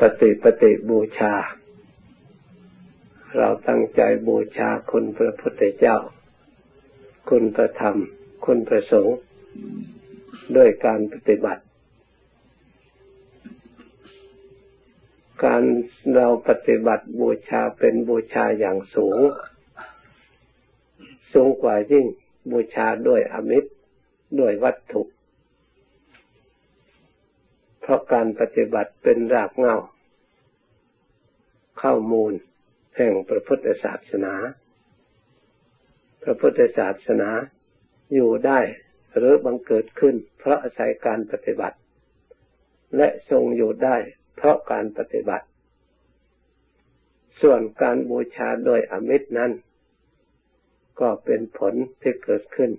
ปฏิปฏิบูชา เราตั้งใจบูชาคุณพระพุทธเจ้า คุณพระธรรม คุณพระสงฆ์ด้วยการปฏิบัติ การเราปฏิบัติบูชาเป็นบูชาอย่างสูง สูงกว่ายิ่งบูชาด้วยอมิตรด้วยวัตถุ เพราะการปฏิบัติเป็นรากเหง้าข้ามูลแห่งพระพุทธศาสนา พระพุทธศาสนาอยู่ได้หรือบังเกิดขึ้น เพราะอาศัยการปฏิบัติ และทรงอยู่ได้เพราะการปฏิบัติ ส่วนการบูชาโดยอมิตรนั้น ก็เป็นผลที่เกิดขึ้น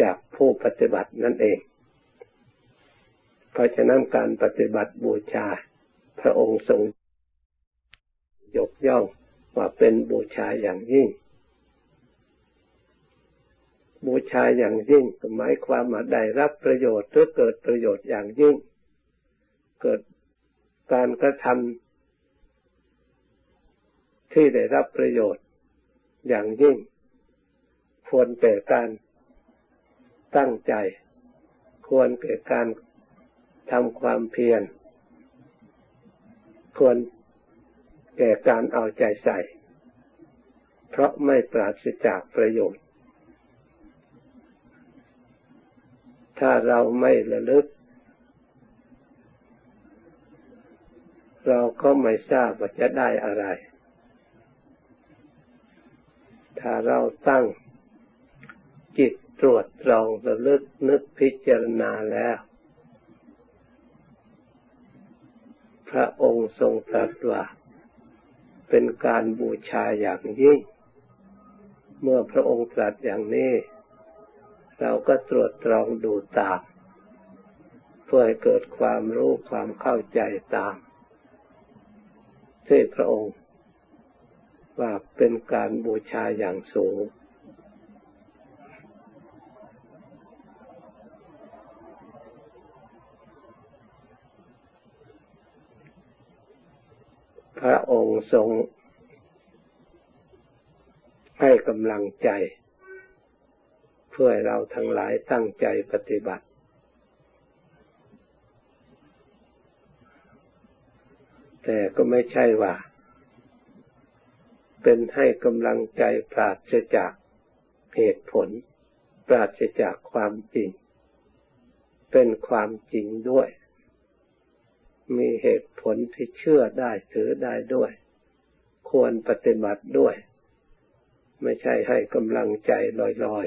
จากผู้ปฏิบัตินั่นเอง เพราะฉะนั้นการปฏิบัติบูชา พระองค์ทรงยกย่องว่าเป็นบูชาอย่างยิ่ง บูชาอย่างยิ่งหมายความว่าได้รับประโยชน์หรือเกิดประโยชน์อย่างยิ่ง เกิดการกระทำที่ได้รับประโยชน์อย่างยิ่งควรแก่การตั้งใจ ควรแก่การ ทำความเพียรควรแก่การเอาใจใส่ เพราะไม่ปราศจากประโยชน์ ถ้าเราไม่ระลึก เราก็ไม่ทราบว่าจะได้อะไร ถ้าเราตั้งจิตตรวจตรองระลึกนึกพิจารณาแล้ว พระองค์ทรงตรัสว่า เป็นการบูชาอย่างยิ่ง เมื่อพระองค์ตรัสอย่างนี้ เราก็ตรวจตรองดูตามเพื่อให้เกิดความรู้ความเข้าใจตามที่พระองค์ว่าเป็นการบูชาอย่างสูง พระองค์ทรงให้กำลังใจ เพื่อเราทั้งหลายตั้งใจปฏิบัติ แต่ก็ไม่ใช่ว่า เป็นให้กำลังใจปราศจากเหตุผล ปราศจากความจริง เป็นความจริงด้วย มีเหตุผลที่เชื่อได้ถือได้ด้วย ควรปฏิบัติด้วย ไม่ใช่ให้กำลังใจลอย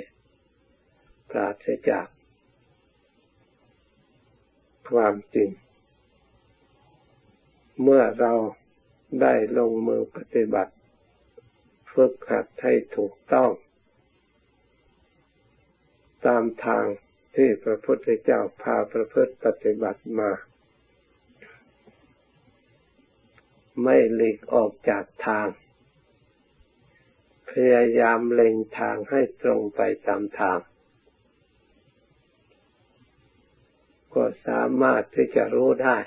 ๆปราศจาก ความจริง เมื่อเราได้ลงมือปฏิบัติ ฝึกหัดให้ถูกต้อง ตามทางที่พระพุทธเจ้าพาประพฤติปฏิบัติมา ไม่หลีกออกจากทาง พยายามเล็งทางให้ตรงไปตามทาง ก็สามารถที่จะรู้ได้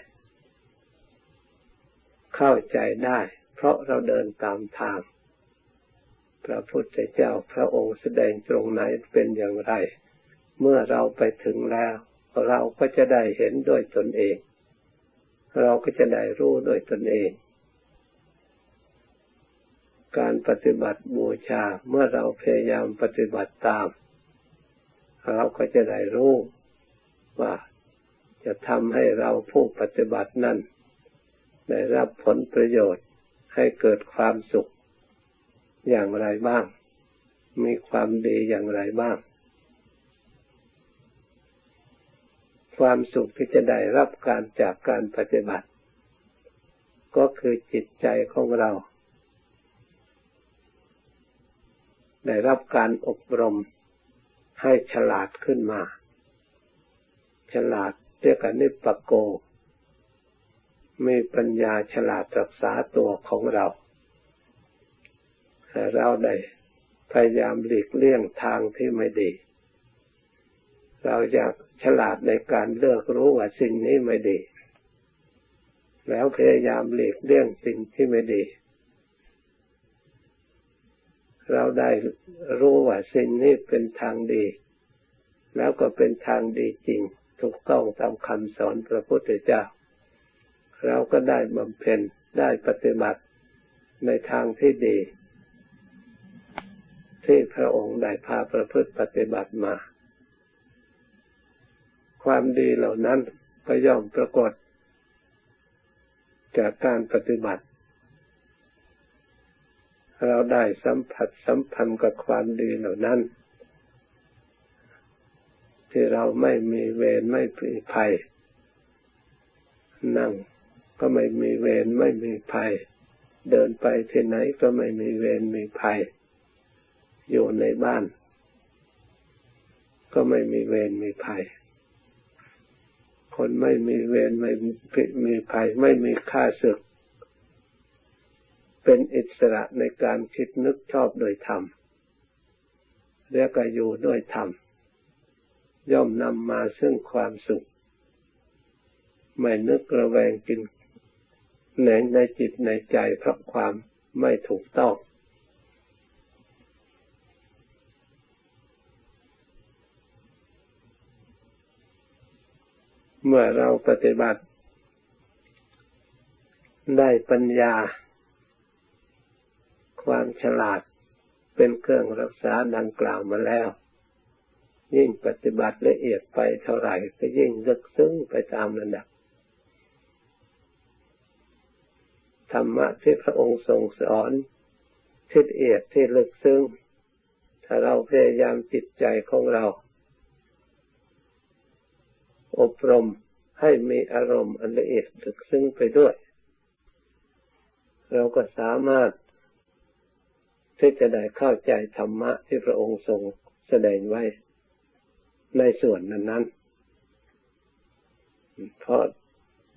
เข้าใจได้ เพราะเราเดินตามทาง พระพุทธเจ้าพระองค์แสดงตรงไหนเป็นอย่างไร เมื่อเราไปถึงแล้ว เราก็จะได้เห็นโดยตนเองเราก็จะได้รู้โดยตนเอง การปฏิบัติบูชาเมื่อเราพยายามปฏิบัติตาม เราก็จะได้รู้ว่าจะทำให้เราผู้ปฏิบัตินั้นได้รับผลประโยชน์ให้เกิดความสุขอย่างไรบ้าง มีความดีอย่างไรบ้าง ความสุขที่จะได้รับการจากการปฏิบัติ ก็คือจิตใจของเรา ได้รับการอบรมให้ฉลาดขึ้นมา ฉลาดเรียกกันนิปโก มีปัญญาฉลาดรักษาตัวของเราเราได้พยายามหลีกเลี่ยงทางที่ไม่ดี เราอยากฉลาดในการเลือกรู้ว่าสิ่งนี้ไม่ดี แล้วพยายามหลีกเลี่ยงสิ่งที่ไม่ดี เราได้รู้ว่าสิ่งนี้เป็นทางดี แล้วก็เป็นทางดีจริง ถูกต้องตามคำสอนพระพุทธเจ้า เราก็ได้บำเพ็ญได้ปฏิบัติในทางที่ดี ที่พระองค์ได้พาประพฤติปฏิบัติมา ความดีเหล่านั้นก็ย่อมปรากฏ จากการปฏิบัติ เราได้สัมผัสสัมพันธ์กับความดีเหล่านั้น ที่เราไม่มีเวรไม่มีภัย นั่งก็ไม่มีเวรไม่มีภัย เดินไปที่ไหนก็ไม่มีเวรมีภัย อยู่ในบ้าน ก็ไม่มีเวรมีภัย คนไม่มีเวรไม่มีภัย ไม่มีค่าศึก เป็นอิสระในการคิดนึกชอบโดยธรรมเรียกอยู่ด้วยธรรมย่อมนำมาซึ่งความสุข ไม่นึกระแวงกินแหนงในจิตในใจเพราะความไม่ถูกต้อง เมื่อเราปฏิบัติได้ปัญญา ความฉลาดเป็นเครื่องรักษาดังกล่าวมาแล้ว ยิ่งปฏิบัติละเอียดไปเท่าไหร่ก็ยิ่งลึกซึ้งไปตามระดับธรรมะที่พระองค์ทรงสอนที่ละเอียดที่ลึกซึ้งถ้าเราพยายามจิตใจของเรา อบรมให้มีอารมณ์อันละเอียดลึกซึ้งไปด้วย เราก็สามารถ ที่จะได้เข้าใจธรรมะที่พระองค์ทรงแสดงไว้ ในส่วนนั้นนั้นเพราะ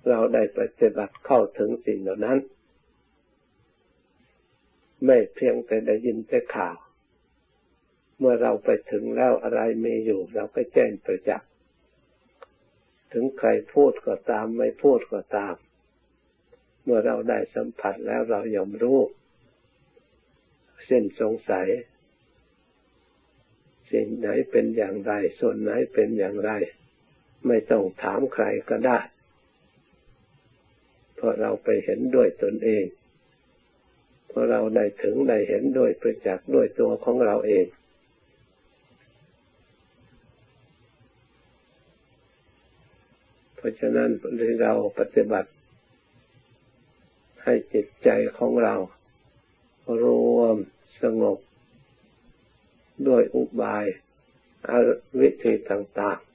เราได้ปฏิบัติเข้าถึงสิ่งเหล่านั้น ไม่เพียงแต่ได้ยินแต่ข่าว เมื่อเราไปถึงแล้วอะไรมีอยู่ เราก็แจ้งประจักษ์ถึงใครพูดก็ตามไม่พูดก็ตาม เมื่อเราได้สัมผัสแล้วเรายอมรู้ ส้นสงสัย สิ่งไหนเป็นอย่างไร ส่วนไหนเป็นอย่างไร ไม่ต้องถามใครก็ได้ เพราะเราไปเห็นด้วยตนเอง เพราะเราได้ถึงได้เห็นด้วยประจักษ์ด้วยตัวของเราเองเพราะฉะนั้นเราปฏิบัติ ให้จิตใจของเรา รวม สงบด้วยอุบายวิธีต่างๆ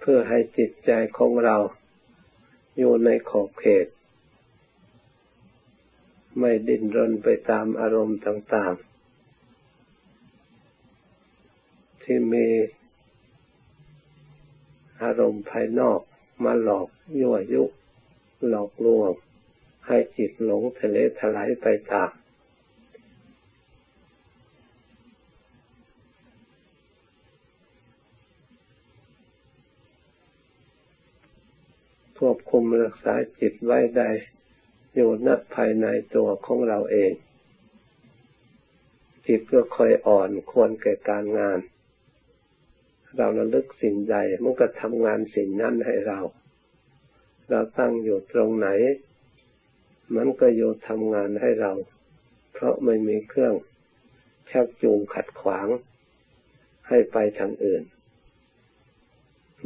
เพื่อให้จิตใจของเราอยู่ในขอบเขต ไม่ดิ้นรนไปตามอารมณ์ต่าง ๆ ที่มีารมณ์ภายนอกมาหลอกยั่วยุหลอกลวง ให้จิตหลงทะเลถลายไปตามควบคุมรักษาจิตไว้ได้อยู่นักภายในตัวของเราเอง จิตก็ค่อยอ่อนควรแก่การงาน เราระลึกสิ่งใดมันก็ทำงานสิ่งนั้นให้เรา เราตั้งอยู่ตรงไหน มันก็อยู่ทำงานให้เรา เพราะไม่มีเครื่องชักจูงขัดขวาง ให้ไปทางอื่น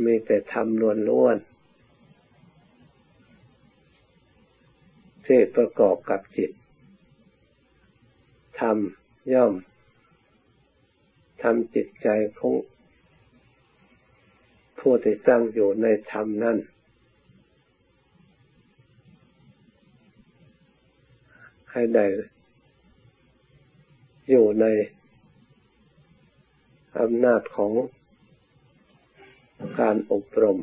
มีแต่ทำล้วนๆที่ประกอบกับจิตทำย่อมทำจิตใจของ ผู้ที่ตั้งอยู่ในธรรมนั้นให้ได้อยู่ในอำนาจของการอบรม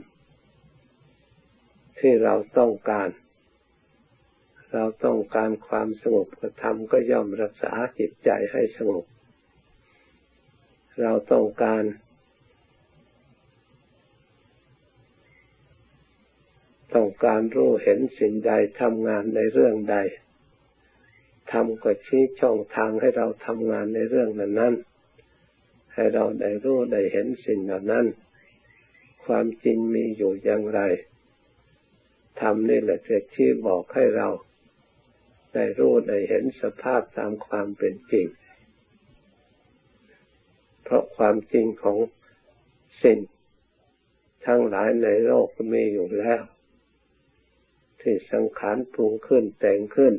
ที่เราต้องการ เราต้องการความสงบกระทำก็ย่อมรักษาจิตใจให้สงบ เราต้องการ ต้องการรู้เห็นสิ่งใดทำงานในเรื่องใดทำก็ชี้ช่องทางให้เราทำงานในเรื่องนั้นนั้นให้เราได้รู้ได้เห็นสิ่งเหล่านั้น ความจริงมีอยู่อย่างไรทำนี่แหละจะชี้บอกให้เรา ได้รู้ได้เห็นสภาพตามความเป็นจริง เพราะความจริงของสิ่งทั้งหลายในโลกมีอยู่แล้ว ที่สังขารปรุงขึ้นแต่งขึ้น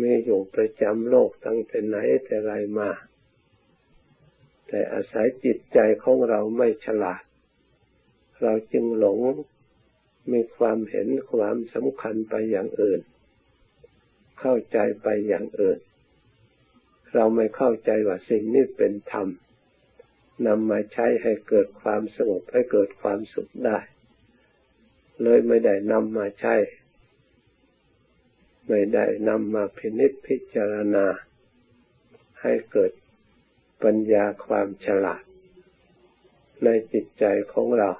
มีอยู่ประจำโลกตั้งแต่ไหนแต่ไรมา แต่อาศัยจิตใจของเราไม่ฉลาด เราจึงหลงมีความเห็นความสำคัญไปอย่างอื่น เข้าใจไปอย่างอื่น เราไม่เข้าใจว่าสิ่งนี้เป็นธรรมนำมาใช้ให้เกิดความสงบให้เกิดความสุขได้ เลยไม่ได้นำมาใช้ ไม่ได้นำมาพินิจพิจารณา ให้เกิดปัญญาความฉลาด ในจิตใจของเรา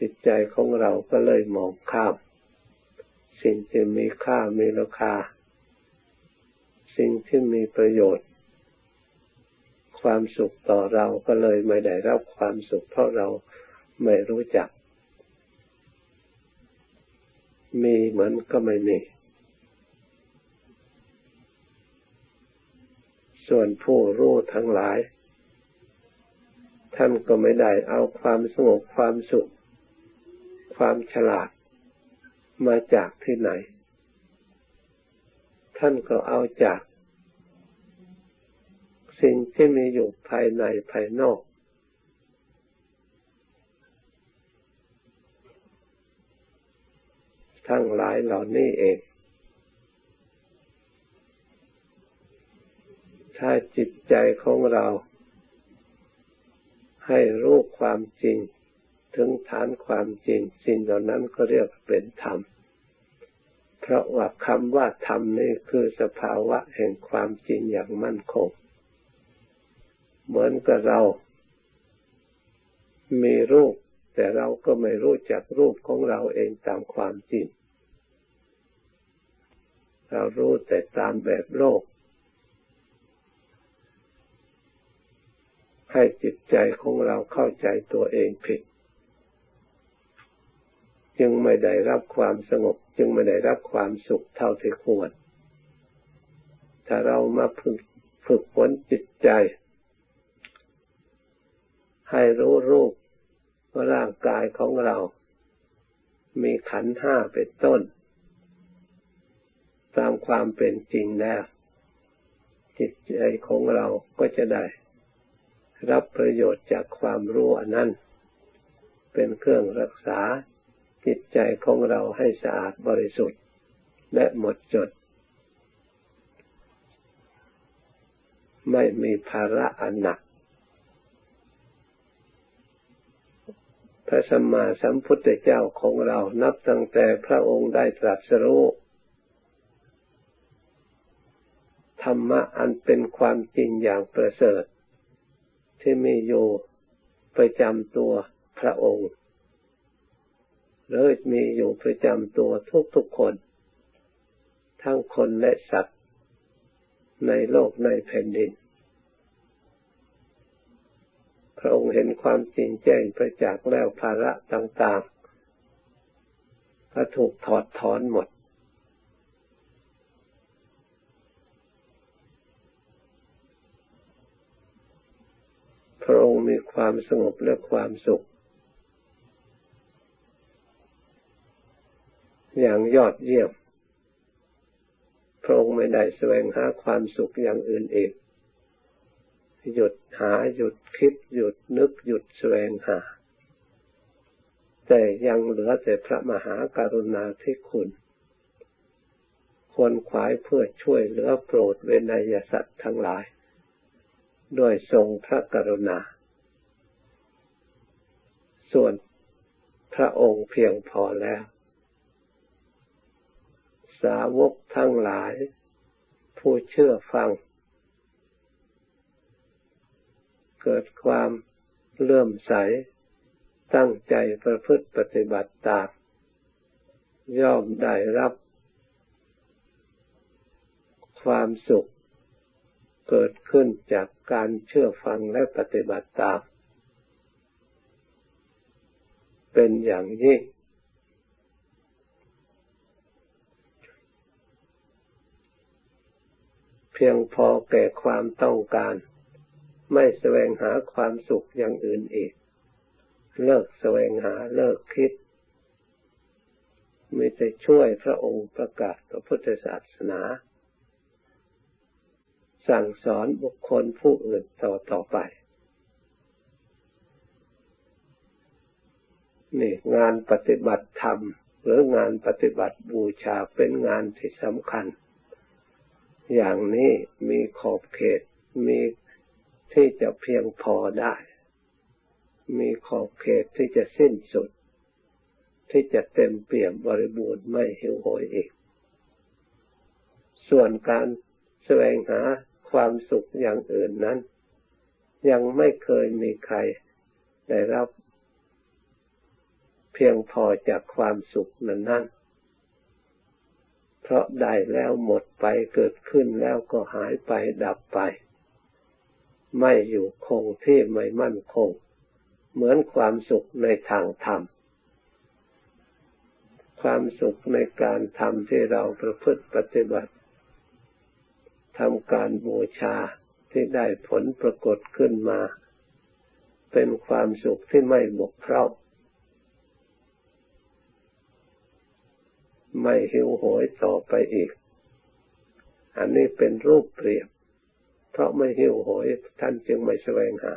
จิตใจของเราก็เลยมองข้าม สิ่งที่มีค่ามีราคา สิ่งที่มีประโยชน์ความสุขต่อเราก็เลยไม่ได้รับความสุขเพราะเราไม่รู้จัก มีเหมือนก็ไม่มี ส่วนผู้รู้ทั้งหลาย ท่านก็ไม่ได้เอาความสงบความสุข ความฉลาด มาจากที่ไหน ท่านก็เอาจาก สิ่งที่มีอยู่ภายในภายนอก ทั้งหลายเหล่านี้เอง ถ้าจิตใจของเรา ให้รู้ความจริง ถึงฐานความจริง สิ่งเหล่านั้นก็เรียกเป็นธรรม เพราะว่าคำว่าธรรมนี่คือสภาวะแห่งความจริงอย่างมั่นคง เหมือนกับเรา มีรูปแต่เราก็ไม่รู้จักรูปของเราเองตามความจริง เรารู้แต่ตามแบบโลก ให้จิตใจของเราเข้าใจตัวเองผิด จึงไม่ได้รับความสงบ จึงไม่ได้รับความสุขเท่าที่ควร ถ้าเรามาฝึกฝึกฝนจิตใจ ให้รู้รูปว่าร่างกายของเรา มีขันห้าเป็นต้น ตามความเป็นจริงแล้ว จิตใจของเราก็จะได้ รับประโยชน์จากความรู้อันนั้น เป็นเครื่องรักษาจิตใจของเราให้สะอาดบริสุทธิ์ และหมดจด ไม่มีภาระอันหนัก พระสัมมาสัมพุทธเจ้าของเรานับตั้งแต่พระองค์ได้ตรัสรู้ ธรรมะอันเป็นความจริงอย่างประเสริฐ ที่มีอยู่ประจำตัวพระองค์เลยมีอยู่ประจำตัวทุกๆคน ทั้งคนและสัตว์ ในโลกในแผ่นดิน พระองค์เห็นความจริงแจ้งประจักษ์แล้วภาระต่างๆก็ถูกถอดถอนหมด พระอง ความสงบและความสุข อย่างยอดเยี่ยมพระองค์ไม่ได้แสวงหาความสุขอย่างอื่นอีกหยุดหาหยุดคิดหยุดนึกหยุดแสวงหา แต่ยังเหลือแต่พระมหาการุณาธิคุณควรขวายเพื่อช่วยเหลือโปรดเวนยสัตว์ทั้งหลาย ด้วยทรงพระกรุณา ส่วนพระองค์เพียงพอแล้ว สาวกทั้งหลาย ผู้เชื่อฟัง เกิดความเลื่อมใส ตั้งใจประพฤติปฏิบัติตามย่อมได้รับความสุข เกิดขึ้นจากการเชื่อฟังและปฏิบัติตาม เป็นอย่างยิ่ง เพียงพอแก่ความต้องการ ไม่แสวงหาความสุขอย่างอื่นอีก เลิกแสวงหาเลิกคิดไมีแต่ช่วยพระองค์ประกาศพระพุทธศาสนา สั่งสอนบุคคลผู้อื่นต่อต่อไป นี่งานปฏิบัติธรรม หรืองานปฏิบัติบูชาเป็นงานที่สำคัญ อย่างนี้มีขอบเขตมีที่จะเพียงพอได้ มีขอบเขตที่จะสิ้นสุด ที่จะเต็มเปี่ยมบริบูรณ์ไม่หิวโหยอีก ส่วนการแสวงหาความสุขอย่างอื่นนั้น ยังไม่เคยมีใครได้รับ พียงพอจากความสุขนั้นนั้นเพราะได้แล้วหมดไปเกิดขึ้นแล้วก็หายไปดับไป ไม่อยู่คงที่ไม่มั่นคง เหมือนความสุขในทางธรรม ความสุขในการทำที่เราประพฤติปฏิบัติทำการบูชาที่ได้ผลปรากฏขึ้นมา เป็นความสุขที่ไม่บกพร่อง ไม่หิวโหยต่อไปอีก อันนี้เป็นรูปเปรียบ เพราะไม่หิวโหยท่านจึงไม่แสวงหา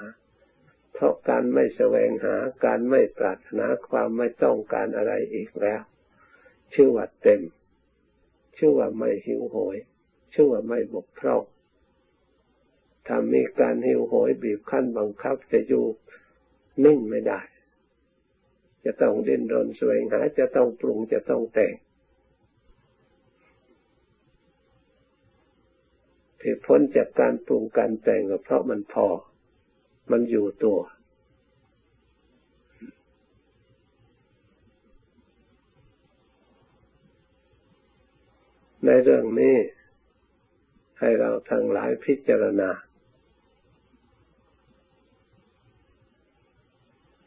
เพราะการไม่แสวงหาการไม่ปรารถนาความไม่ต้องการอะไรอีกแล้ว ชื่อว่าเต็ม ชื่อว่าไม่หิวโหย ชื่อว่าไม่บกพร่องถ้ามีการหิวโหยบีบคั้นบังคับจะอยู่นิ่งไม่ได้ จะต้องเดินรนสวงหาจะต้องปรุงจะต้องแต่ง ที่พ้นจากการปรุงการแต่งก็เพราะมันพอ มันอยู่ตัว ในเรื่องนี้ ให้เราทั้งหลายพิจารณา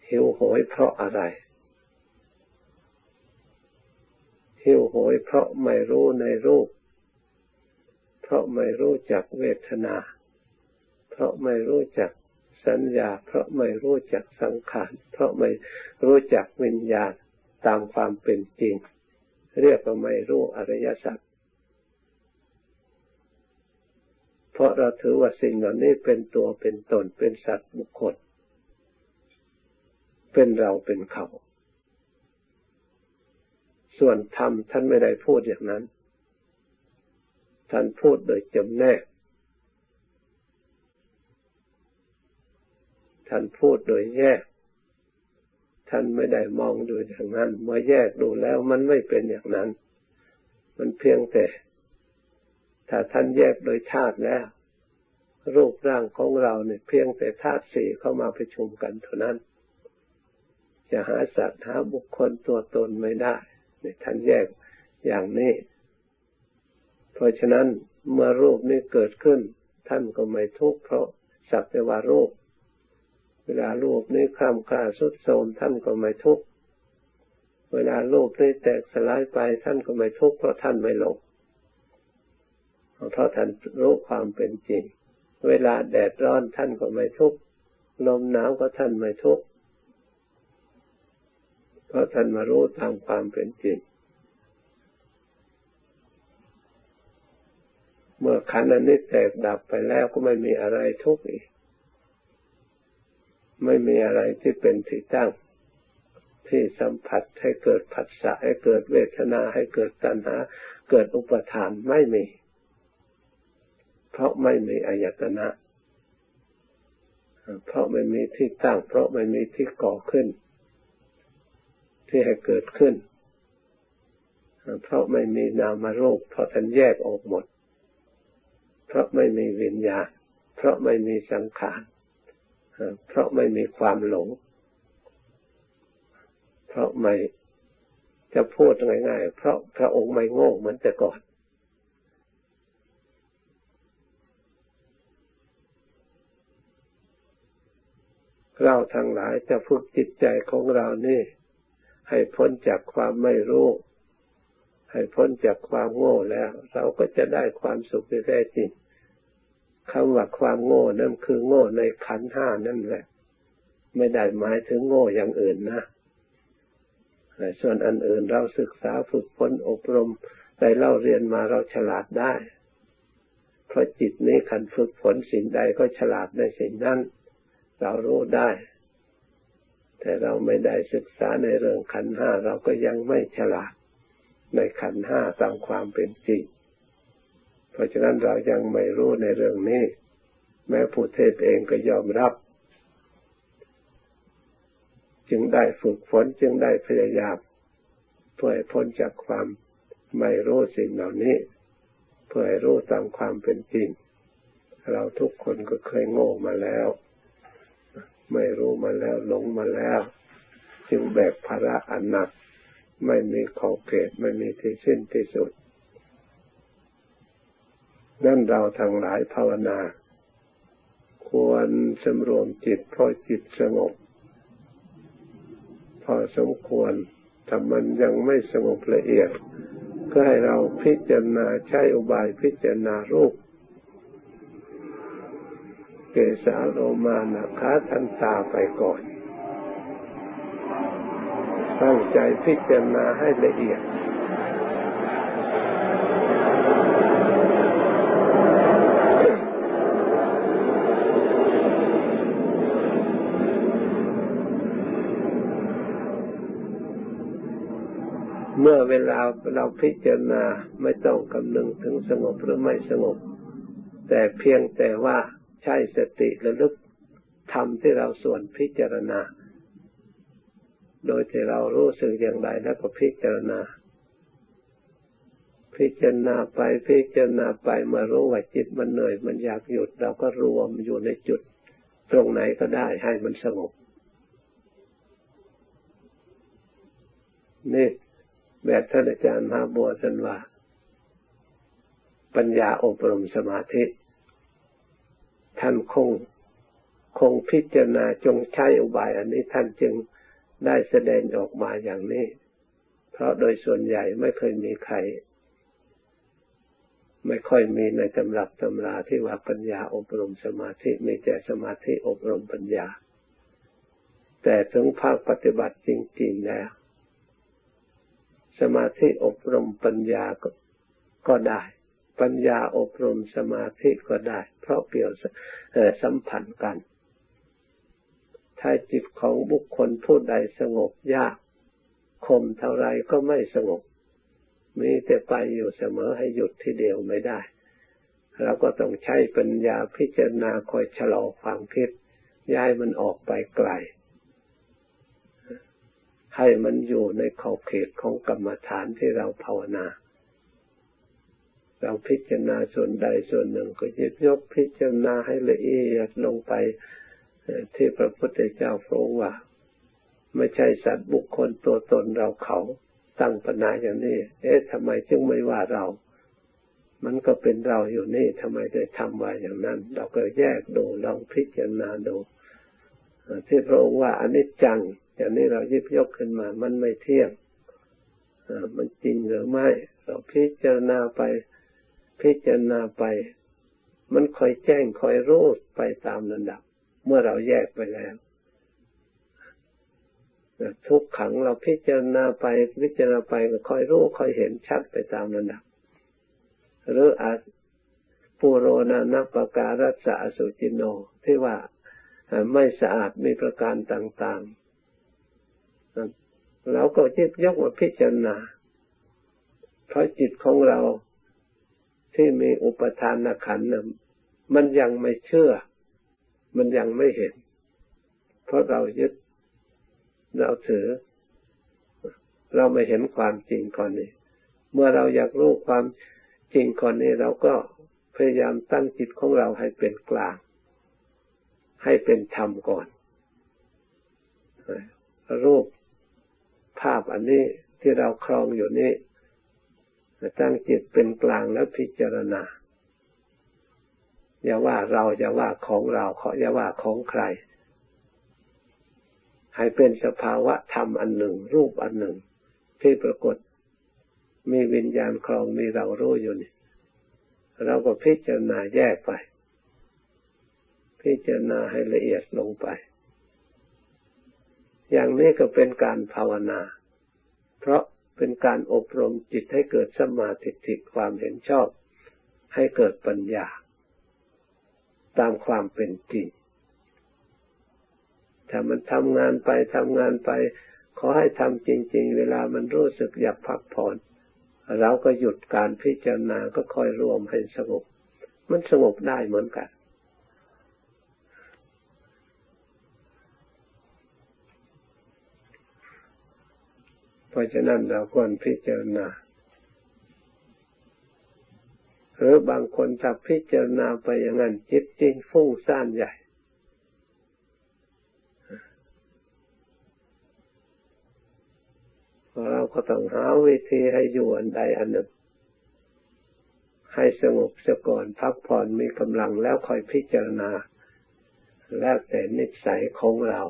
หิวโหยเพราะอะไรหิวโหยเพราะไม่รู้ในรูป เพราะไม่รู้จักเวทนา เพราะไม่รู้จักสัญญา เพราะไม่รู้จักสังขาร เพราะไม่รู้จักวิญญาณตามความเป็นจริง เรียกว่าไม่รู้อริยสัจเพราะเราถือว่าสิ่งเหล่านี้เป็นตัวเป็นตนเป็นสัตว์บุคคล เป็นเราเป็นเขา ส่วนธรรมท่านไม่ได้พูดอย่างนั้น ท่านพูดโดยจำแนก ท่านพูดโดยแยก ท่านไม่ได้มองดูอย่างนั้น เมื่อแยกดูแล้วมันไม่เป็นอย่างนั้น มันเพียงแต่ ถ้าท่านแยกโดยธาตุแล้ว รูปร่างของเราเนี่ยเพียงแต่ธาตุสี่เข้ามาประชุมกันเท่านั้น จะหาสัตว์หาบุคคลตัวตนไม่ได้เนี่ยท่านแยกอย่างนี้ เพราะฉะนั้นเมื่อรูปนี้เกิดขึ้น ท่านก็ไม่ทุกข์เพราะสักแต่ว่ารูป เวลารูปนี้คลำคลาสุดโทมท่านก็ไม่ทุกข์เวลารูปนี้แตกสลายไปท่านก็ไม่ทุกข์เพราะท่านไม่หลงเพราะท่านรู้ความเป็นจริง เวลาแดดร้อนท่านก็ไม่ทุกข์ลมหนาวก็ท่านไม่ทุกข์เพราะท่านมารู้ตามความเป็นจริง เมื่อขันอันนี้แตกดับไปแล้วก็ไม่มีอะไรทุกข์อีก ไม่มีอะไรที่เป็นที่ตั้ง ที่สัมผัสให้เกิดผัสสะให้เกิดเวทนาให้เกิดตัณหา เกิดอุปทานไม่มี เพราะไม่มีอายตนะเพราะไม่มีที่ตั้ง เพราะไม่มีที่ก่อขึ้น ที่ให้เกิดขึ้น เพราะไม่มีนามารูปเพราะท่านแยกออกหมด ราะไม่มีวิญญาณ เพราะไม่มีสังขารเพราะไม่มีความหลง เพราะไม่จะพูดง่ายๆ เพราะพระองค์ไม่โง่เหมือนแต่ก่อน เราทั้งหลายจะฝึกจิตใจของเรานี่ ให้พ้นจากความไม่รู้ ให้พ้นจากความโง่แล้ว เราก็จะได้ความสุขที่แท้จริง คำว่าความโง่นั่นคือโง่ในขันห้านั่นแหละ ไม่ได้หมายถึงโง่อย่างอื่นนะส่วนอันอื่นเราศึกษาฝึกฝนอบรมไปเล่าเรียนมาเราฉลาดได้ เพราะจิตนี้ขันฝึกฝนสิ่งใดก็ฉลาดในสิ่งนั้น เรารู้ได้ แต่เราไม่ได้ศึกษาในเรื่องขันห้าเราก็ยังไม่ฉลาด ในขันห้าตามความเป็นจริง เพราะฉะนั้นเรายังไม่รู้ในเรื่องนี้ แม้ผู้เทศเองก็ยอมรับ จึงได้ฝึกฝนจึงได้พยายามเพื่อให้พ้นจากความไม่รู้สิ่งเหล่านี้ เพื่อให้รู้ตามความเป็นจริง เราทุกคนก็เคยโง่มาแล้ว ไม่รู้มาแล้วหลงมาแล้ว จึงแบกภาระอันหนัก ไม่มีขอบเขตไม่มีที่สิ้นที่สุด นั่นเราทั้งหลายภาวนา ควรสำรวมจิตเพราะจิตสงบ พอสมควรถ้ามันยังไม่สงบละเอียด ก็ให้เราพิจารณาใช้อุบายพิจารณารูป เกสาโลมานาคาทันตาไปก่อนตั้งใจพิจารณาให้ละเอียดเมื่อเวลาเราพิจารณาไม่ต้องคำนึงถึงสงบหรือไม่สงบ แต่เพียงแต่ว่าใช้สติระลึกทำที่เราส่วนพิจารณา โดยที่เรารู้สึกอย่างไรแล้วก็พิจารณา พิจารณาไปพิจารณาไปมารู้ว่าจิตมันเหนื่อยมันอยากหยุด เราก็รวมอยู่ในจุด ตรงไหนก็ได้ให้มันสงบนี่ แบบท่านอาจารย์มหาบัวท่านว่า ปัญญาอบรมสมาธิ ท่านคงคงพิจารณาจงใช้อุบายอันนี้ท่านจึงได้แสดงออกมาอย่างนี้ เพราะโดยส่วนใหญ่ไม่เคยมีใคร ไม่ค่อยมีในตำรับตำราที่ว่าปัญญาอบรมสมาธิมีแต่สมาธิอบรมปัญญา แต่ถึงภาคปฏิบัติจริงๆแล้ว สมาธิอบรมปัญญาก็ก็ได้ ปัญญาอบรมสมาธิก็ได้ เพราะเกี่ยวสัมพันธ์กัน ถ้าจิตของบุคคลผู้ใดสงบยากคมเท่าไรก็ไม่สงบ มีแต่ไปอยู่เสมอให้หยุดทีเดียวไม่ได้เราก็ต้องใช้ปัญญาพิจารณาคอยชะลอความคิด ย้ายมันออกไปไกล ให้มันอยู่ในขอบเขตของกรรมฐานที่เราภาวนา เราพิจารณาส่วนใดส่วนหนึ่งก็ยึดยกพิจารณาให้ละเอียดลงไปที่พระพุทธเจ้าพระองค์ว่า ไม่ใช่สัตว์บุคคลตัวตนเราเขาตั้งปัญหาอย่างนี้ เอ๊ะทำไมจึงไม่ว่าเรา มันก็เป็นเราอยู่นี่ทำไมได้ทำไว้อย่างนั้น เราก็แยกดูลองพิจารณาดูที่พระองค์ว่าอนิจจัง อย่างนี้เรายิบยกขึ้นมา มันไม่เที่ยงมันจริงหรือไม่ เราพิจารณาไป พิจารณาไป มันคอยแจ้งคอยรู้ไปตามระดับ เมื่อเราแยกไปแล้วทุกขังเราพิจารณาไปพิจารณาไปก็คอยรู้คอยเห็นชัดไปตามระดับ หรืออาปูโรนานัปการัสสะสุจิโนที่ว่าไม่สะอาดมีประการต่าง ๆ เราก็ยิบยกมาพิจารณา เพราะจิตของเราที่มีอุปทานขันธ์มันยังไม่เชื่อ มันยังไม่เห็น เพราะเรายึดเราถือ เราไม่เห็นความจริงก่อนนี้ เมื่อเราอยากรู้ความจริงก่อนนี้ เราก็พยายามตั้งจิตของเราให้เป็นกลาง ให้เป็นธรรมก่อนรูป ภาพอันนี้ที่เราครองอยู่นี้ตั้งจิตเป็นกลางแล้วพิจารณาอย่าว่าเราอย่าว่าของเราเขาอย่าว่าของใคร ให้เป็นสภาวะธรรมอันหนึ่ง รูปอันหนึ่ง ที่ปรากฏ มีวิญญาณครองมีเรารู้อยู่นี่เราก็พิจารณาแยกไป พิจารณาให้ละเอียดลงไป อย่างนี้ก็เป็นการภาวนา เพราะเป็นการอบรมจิตให้เกิดสมาธิความเห็นชอบ ให้เกิดปัญญา ตามความเป็นจริง ถ้ามันทำงานไปทำงานไป ขอให้ทำจริง ๆ เวลามันรู้สึกอยากพักผ่อน เราก็หยุดการพิจารณาก็ค่อยรวมให้สงบ มันสงบได้เหมือนกัน ราะฉะนั้นเราควรพิจารณาหรือบางคนถ้าพิจารณาไปอย่างนั้นจิตจริงฟุ้งซ่านใหญ่เราก็ต้องหาวิธีให้อยู่อันใดอันหนึ่ง ให้สงบเสียก่อนพักผ่อนมีกำลังแล้วค่อยพิจารณา แล้วแต่นิสัยของเรา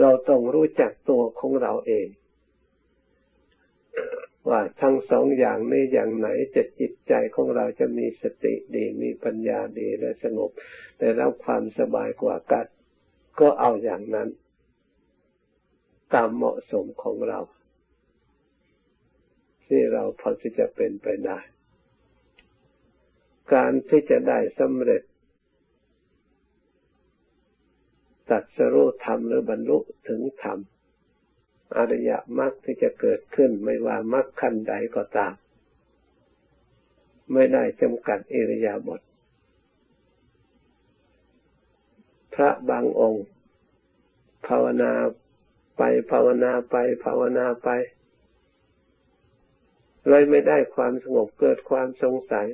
เราต้องรู้จักตัวของเราเอง ว่าทั้งสองอย่างนี้อย่างไหนจะจิตใจของเราจะมีสติดีมีปัญญาดีและสงบแต่รับความสบายกว่ากันก็เอาอย่างนั้น ตามเหมาะสมของเรา ที่เราพอที่จะเป็นไปได้ การที่จะได้สำเร็จ ตัดสรุธรรมหรือบรรลุถึงธรรมอริยมรรคที่จะเกิดขึ้นไม่ว่ามรรคขั้นใดก็ตาม ไม่ได้จำกัดอิริยาบถพระบางองค์ ภาวนาไปภาวนาไปภาวนาไป เลยไม่ได้ความสงบเกิดความสงสัย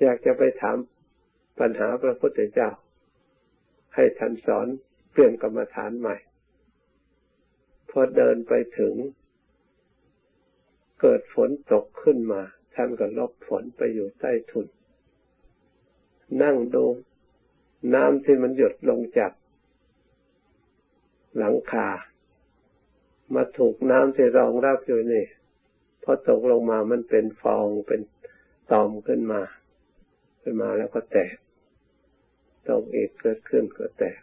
อยากจะไปถามปัญหาพระพุทธเจ้า ให้ท่านสอนเปลี่ยนกรรมฐานใหม่ พอเดินไปถึง เกิดฝนตกขึ้นมา ท่านก็ลบฝนไปอยู่ใต้ทุน นั่งดูน้ำที่มันหยดลงจาก หลังคา มาถูกน้ำที่รองรับอยู่นี่พอตกลงมามันเป็นฟองเป็นตอมขึ้นมา ขึ้นมาแล้วก็แตก ตกอีกเกิดขึ้นก็แตก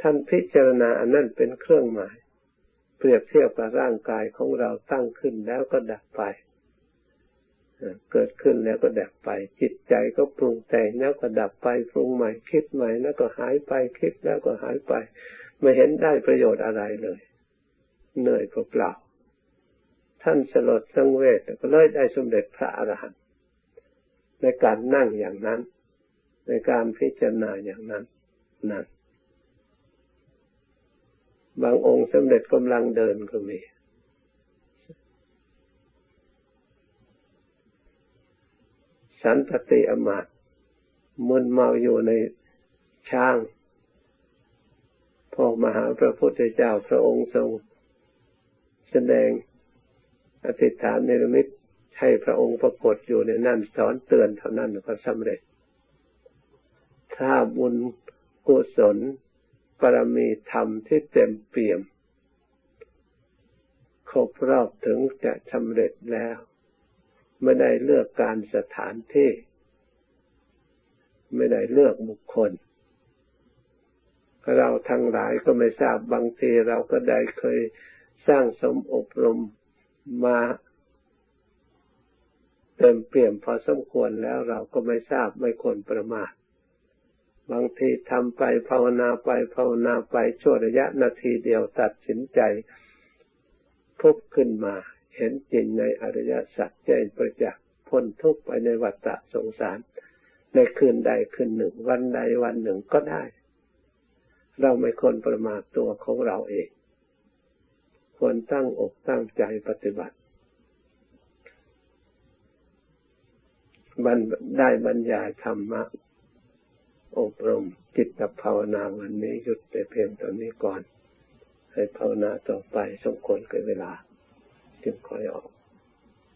ท่านพิจารณาอันนั้นเป็นเครื่องหมาย เปรียบเทียบกับร่างกายของเราตั้งขึ้นแล้วก็ดับไป เกิดขึ้นแล้วก็ดับไป จิตใจก็ปรุงแต่งแล้วก็ดับไปปรุงใหม่คิดใหม่แล้วก็หายไปคิดแล้วก็หายไป ไม่เห็นได้ประโยชน์อะไรเลย เหนื่อยเปล่าท่านสลดสังเวชก็เลยได้สมเด็จพระอรหันต์ในการนั่งอย่างนั้น ในการพิจารณาอย่างนั้นนั่นบางองค์สมเด็จกำลังเดินก็มีสันตติอมาตมึนเมาอยู่ในช้างพอมหาพระพุทธเจ้าพระองค์ทรง แสดงอธิษฐานเนรมิตให้พระองค์ปรากฏอยู่ในนั่นสอนเตือนเท่านั้นก็สำเร็จ ถ้าบุญกุศลปรมีธรรมที่เต็มเปี่ยม ครบรอบถึงจะสำเร็จแล้ว ไม่ได้เลือกการสถานที่ ไม่ได้เลือกบุคคล เราทั้งหลายก็ไม่ทราบบางทีเราก็ได้เคยสร้างสมอบรมมาเต็มเปี่ยมพอสมควรแล้วเราก็ไม่ทราบไม่ควรประมาท บางทีทำไปภาวนาไปภาวนาไปชั่วระยะนาทีเดียวตัดสินใจพุบขึ้นมา เห็นจริงในอริยสัจแจ้งประจักษ์พ้นทุกข์ไปในวัฏสงสาร ในคืนใดคืนหนึ่ง วันใดวันหนึ่งก็ได้ เราไม่ควรประมาทตัวของเราเอง ควรตั้งอกตั้งใจปฏิบัติบรรได้บรรยายธรรมะ อบรมจิตภาวนาวันนี้หยุดแต่เพียงตอนนี้ก่อน ให้ภาวนาต่อไปสมควรกับเวลา จึงคอยออก